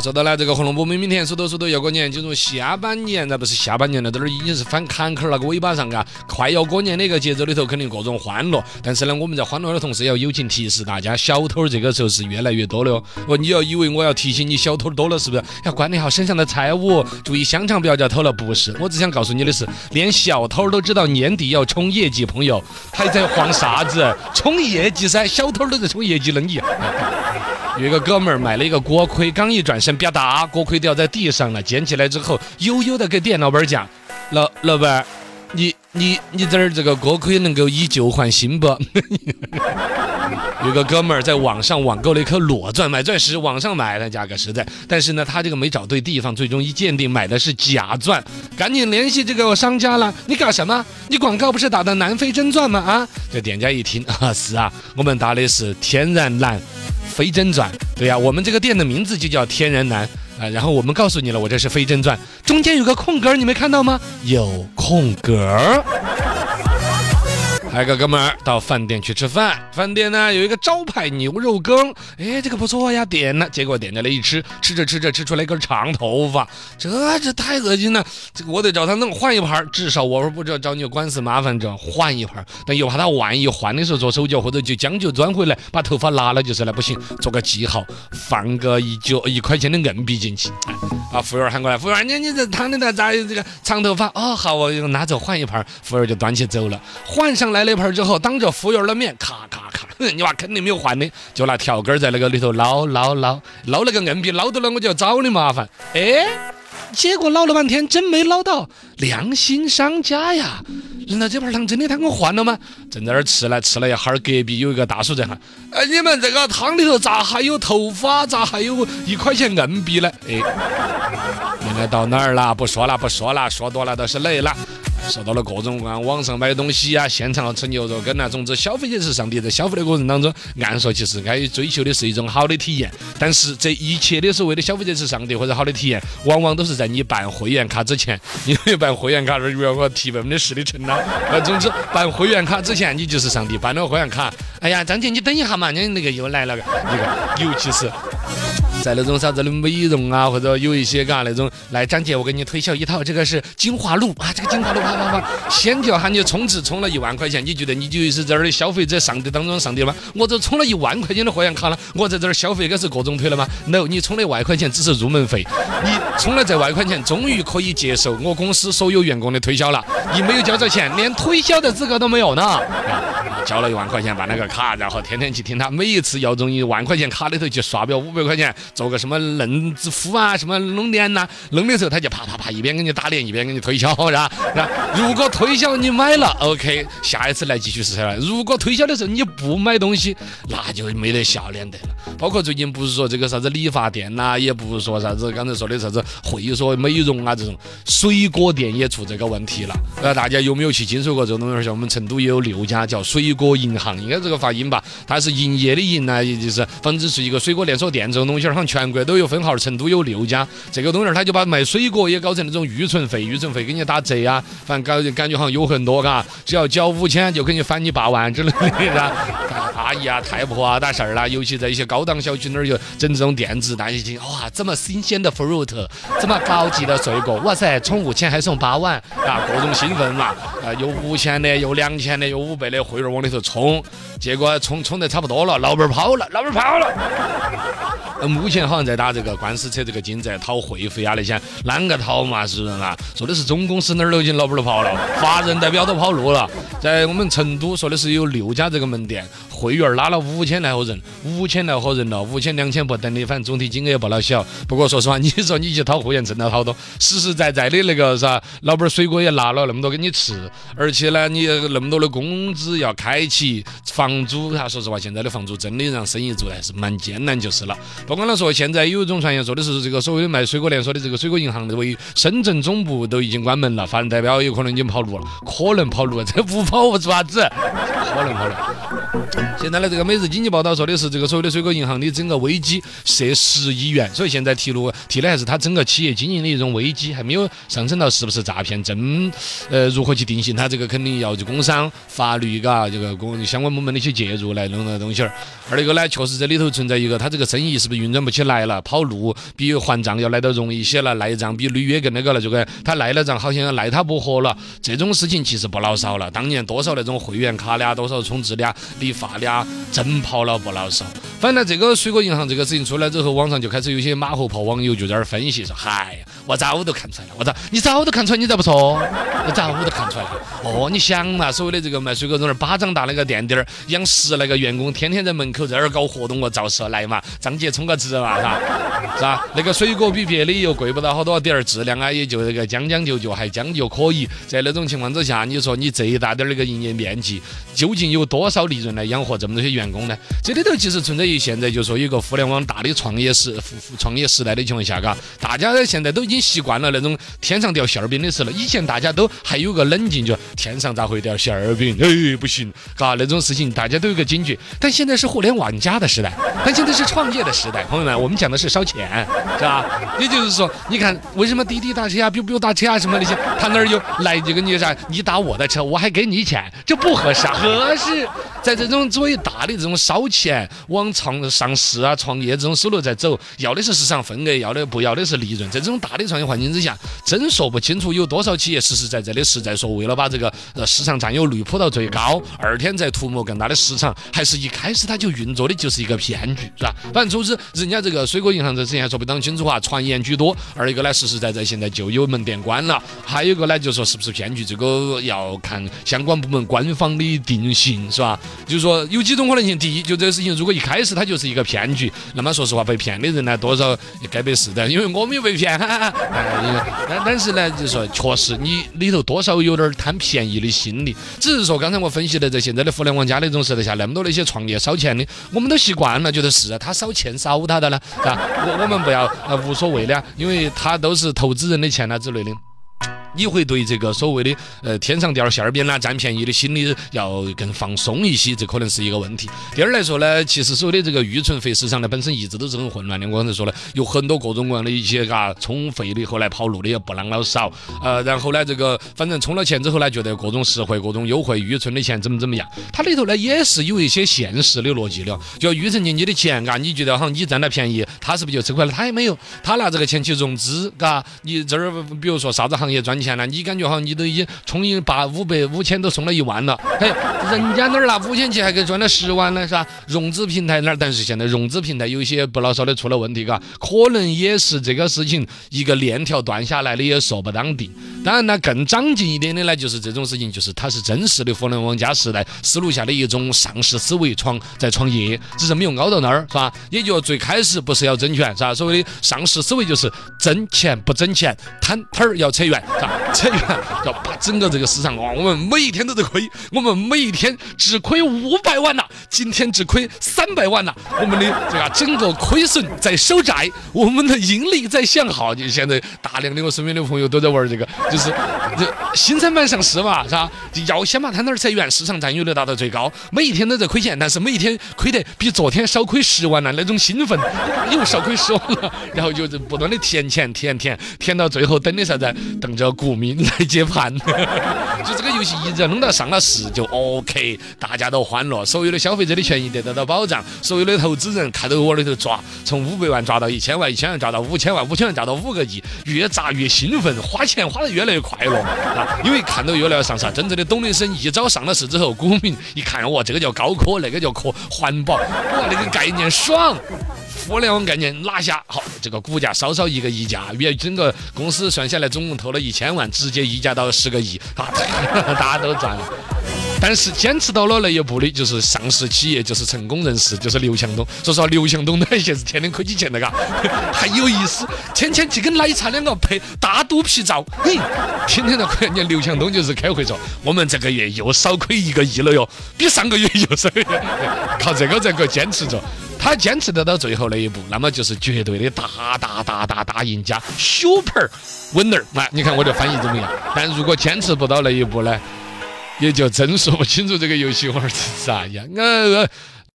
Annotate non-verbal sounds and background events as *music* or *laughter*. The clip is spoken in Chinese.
说到了这个红萝卜美美甜，数头数头要过年，进入下半年，那不是下半年了，这儿已经是翻坎坎那个尾巴上嘎，快要过年的一个节奏里头，肯定各种欢乐。但是呢，我们在欢乐的同时，要友情提示大家，小偷这个时候是越来越多了。哦，你要以为我要提醒你小偷多了，是不是？要管理好身上的财物，注意香肠不要叫偷了。不是，我只想告诉你的是，连小偷都知道年底要冲业绩，朋友还在慌啥子？冲业绩噻，小偷都在冲业绩了，你。有一个哥们儿买了一个锅盔，刚一转身，啪嗒，锅盔掉在地上了。捡起来之后，悠悠的跟店老板讲：“老老板，你你你这儿这个锅盔能够以旧换新不？” *laughs* 有个哥们儿在网上网购了一颗裸钻，买钻石，网上买的价格实在，但是呢，他这个没找对地方，最终一鉴定买的是假钻，赶紧联系这个商家了。你搞什么？你广告不是打的南非真钻吗？啊，这店家一听啊，是啊，我们打的是天然蓝。飞针转，对呀，我们这个店的名字就叫天然蓝啊。然后我们告诉你了，我这是飞针转，中间有个空格，你没看到吗？有空格。还有个哥们儿到饭店去吃饭，饭店呢有一个招牌牛肉羹，哎，这个不错呀，点了。结果点在了一吃，吃着吃着吃出来一根长头发，这这太恶心了，这个我得找他弄换一盘至少我说不知道找你有官司麻烦，着换一盘但又怕他万一换的时候做手脚或者就将就钻回来，把头发拿了就是了，不行，做个记号，放个一角一块钱的硬币进去。啊，服务员喊过来，服务员，你你这烫的咋咋这个长头发？哦，好，我拿走换一盘服务员就端起走了，换上来。那盘之后，当着服务员的面，咔咔咔，*laughs* 你娃肯定没有换的，就拿条根在那个里头捞捞捞捞那个硬币，捞到了我就要找你麻烦。哎，结果捞了半天，真没捞到，良心商家呀！难道这盘汤真的他给我换了吗？正在那儿吃呢，吃了一哈儿，隔壁有一个大叔在喊：“哎，你们这个汤里头咋还有头发？咋还有一块钱硬币呢？”哎，*laughs* 原来到哪儿了？不说了，不说了，说多了都是累了。受到了各种啊网上买东西啊，现场吃牛肉羹啊，总之消费者是上帝，在消费的过程当中，按说其实该追求的是一种好的体验，但是这一切的所谓的消费者是上帝或者好的体验，往往都是在你办会员卡之前，你没办会员卡，这要我提百分之十的成了。呃，总之办会员卡之前，你就是上帝；办了会员卡，哎呀，张姐你等一下嘛，你那个又来了个那个，尤其是。在那种啥子的美容啊，或者有一些嘎那种，来张姐，我给你推销一套，这个是精华露啊，这个精华露啪啪啪，先就喊你充值充了一万块钱，你觉得你就是这儿的消费者上帝当中上帝吗？我这充了一万块钱的会员卡了，我在这儿消费该是各种推了吗？no，你充了一万块钱只是入门费，你充了这万块钱，终于可以接受我公司所有员工的推销了，你没有交这钱，连推销的资格都没有呢。交了一万块钱办那个卡，然后天天去听他，每一次要从一万块钱卡里头去刷表五百块钱，做个什么嫩子肤啊，什么弄脸呐，弄的时候他就啪啪啪一边给你打脸，一边给你推销，是吧？如果推销你买了，*laughs* OK，下一次来继续试了。如果推销的时候你不买东西，那就没得笑脸得了。包括最近不是说这个啥子理发店呐，也不是说啥子刚才说的啥子会所美容啊这种，水果店也出这个问题了。呃，大家有没有去听说过这种东西？像我们成都有六家叫水。果银行应该这个发音吧，它是营业的营呢，也就是反正是一个水果连锁店这种东西儿，好全国都有分号，成都有六家。这个东西儿他就把卖水果也搞成那种预存费，预存费给你打折啊，反正感感觉好像有很多嘎，只要交五千就给你返你八万之类的，是吧？阿姨啊、太婆啊，打事儿啦，尤其在一些高档小区那儿有整这种电子，大家一听哇，这么新鲜的 fruit，这么高级的水果，哇塞，充五千还送八万啊，各种兴奋嘛，啊，有五千的，有两千的，有五百的，会员往里头充，结果充充得差不多了，老板跑了，老板跑了。目前好像在打这个官司，扯这个金在讨会费啊那些，啷个讨嘛？是不是啊？说的是总公司那儿都已经老板都跑了，法人代表都跑路了。在我们成都说的是有六家这个门店。会员拉了五千来号人，五千来号人了，五千两千不等的，反正总体金额也不老小。不过说实话，你说你去掏会员挣了好多，实实在在的那个啥，老板水果也拿了那么多给你吃，而且呢，你那么多的工资要开起，房租，哈，说实话，现在的房租真的让生意做的还是蛮艰难就是了。不管他说，现在有一种传言说的是这个所谓的卖水果连锁的这个水果银行，为深圳总部都已经关门了，法人代表有可能已经跑路了，可能跑路，这不跑做啥子？可能跑路。现在呢，这个《每日经济报道》说的是，这个所谓的水果银行的整个危机涉十亿元，所以现在提入提的还是它整个企业经营的一种危机，还没有上升到是不是诈骗，真呃如何去定性它这个肯定要就工商法律嘎这个公相关部门的一些介入来弄那东西儿。二一个呢，确实这里头存在一个，它这个生意是不是运转不起来了，跑路比还账要来得容易些了，赖账比履约更那个了，就跟他赖了账好像赖他不活了，这种事情其实不老少了。当年多少那种会员卡的啊，多少充值的啊，理发的呀，真跑了不老少。反正这个水果银行这个事情出来之后，网上就开始有些马后炮网友就在那儿分析说：“嗨呀，我早都看出来了，我早你早都看出来，你咋不说？我早都看出来了。哦，你想嘛，所谓的这个卖水果这儿巴掌大那个店店儿，养十来个员工，天天在门口在那儿搞活动，我造势来嘛，张姐充个值嘛，是吧？是吧？那个水果比别的又贵不到好多点儿，质量啊也就那个将将就就还将就可以。在那种情况之下，你说你这一大点儿那个营业面积，究竟有多少利润来养活这么多些员工呢？这里头其实存在于现在就说有个互联网大的创业时创业时代的情况下，嘎，大家现在都已经习惯了那种天上掉馅儿饼的事了。以前大家都还有个冷静，就天上咋会掉馅儿饼？哎，不行，嘎，那种事情大家都有个警觉。但现在是互联网加的时代，但现在是创业的时代，朋友们，我们讲的是烧钱，是吧？也就是说，你看为什么滴滴打车啊、biu biu 打车啊什么那些，他那儿有来就跟你啥，你打我的车，我还给你钱，这不合适啊，合适。在这种作为大的这种烧钱往创上市啊、创业这种思路在走，要的是市场份额，要的不要的是利润。在这种大的创业环境之下，真说不清楚有多少企业实实在在的是在说为了把这个呃市场占有率铺到最高，二天再图谋更大的市场，还是一开始他就运作的就是一个骗局，是吧？反正总之，人家这个水果银行这之前还说不当清楚啊，传言居多。二一个呢，实实在在现在就有门店关了，还有一个呢，就说是不是骗局，这个要看相关部门官方的定性，是吧？就是说有几种可能性，第一，就这个事情如果一开始它就是一个骗局，那么说实话被骗的人呢，多少也该被是的，因为我没有被骗。哎但但是呢，就是说确实你里头多少有点贪便宜的心理，只是说刚才我分析的，在现在的互联网加那种时代下，那么多那些创业烧钱的，我们都习惯了，觉得是他烧钱烧他的呢，啊，我我们不要呃无所谓的，因为他都是投资人的钱啊之类的。你会对这个所谓的呃天上掉馅儿饼啦、占便宜的心理要更放松一些，这可能是一个问题。第二来说呢，其实所谓的这个预存费市场呢，本身一直都是很混乱的。我刚才说了，有很多各种各样的一些嘎充费的，后来跑路的也不啷老少。呃，然后呢，这个反正充了钱之后呢，觉得各种实惠、各种优惠，预存的钱怎么怎么样。它里头呢也是有一些现实的逻辑的，就预存进去的钱，嘎，你觉得好像你占了便宜，他是不是就吃亏了？他也没有，他拿这个钱去融资，嘎，你这儿比如说啥子行业赚钱。钱了，你感觉哈，你都已经充一八五百五千都送了一万了，嘿，人家那儿拿五千去还给赚了十万呢，是吧？融资平台那儿，但是现在融资平台有些不老少的出了问题，嘎，可能也是这个事情一个链条断下来的，也说不当定。当然呢，更长进一点的呢，就是这种事情，就是它是真实的互联网加时代思路下的一种上市思维创在创业，只是没有熬到那儿，是吧？也就最开始不是要争权，是吧？所谓的上市思维就是挣钱不挣钱，摊摊儿要扯远，裁员要把整个这个市场哇，我们每一天都在亏，我们每一天只亏五百万呐，今天只亏三百万呐，我们的这个整个亏损在收窄，我们的盈利在向好。就现在大量的我身边的朋友都在玩这个，就是这新三板上市嘛，是吧？要先把摊摊儿裁员，市场占有率达到最高，每一天都在亏钱，但是每一天亏得比昨天少亏十万了，那种兴奋 *laughs* 又少亏十万了，然后就是不断的填钱，填填填到最后等的啥子？等着股民。来接盘，*laughs* 就这个游戏一直弄到上了市就 OK，大家都欢乐，所有的消费者的权益得到了保障，所有的投资人看到我里头抓，从五百万抓到一千万，一千万抓到五千万，五千万抓到五个亿，越砸越兴奋，花钱花得越来越快乐啊！*laughs* 因为看到越来越上市，真正的董林生一早上了市之后，股民一看，哇，这个叫高科，那个叫科环保，哇，那个概念爽。互联网概念拿下，好，这个股价稍稍一个溢价，原整个公司算下来总共投了一千万，直接溢价到十个亿，啊，*laughs* 大家都赚了。但是坚持到了那一步的，就是上市企业，就是成功人士，就是刘强东。说实话，刘强东那些是天天亏起钱的，嘎，*laughs* 还有意思，天天去跟奶茶两个拍大肚皮照，嘿，天天在亏。你刘强东就是开会说，我们这个月又少亏一个亿了哟，比上个月又少，*laughs* 靠这个这个坚持着。他坚持得到最后那一步，那么就是绝对的大大大大大赢家，super winner。那你看我这翻译怎么样？但如果坚持不到那一步呢？也就真说不清楚这个游戏玩儿是啥样。呃，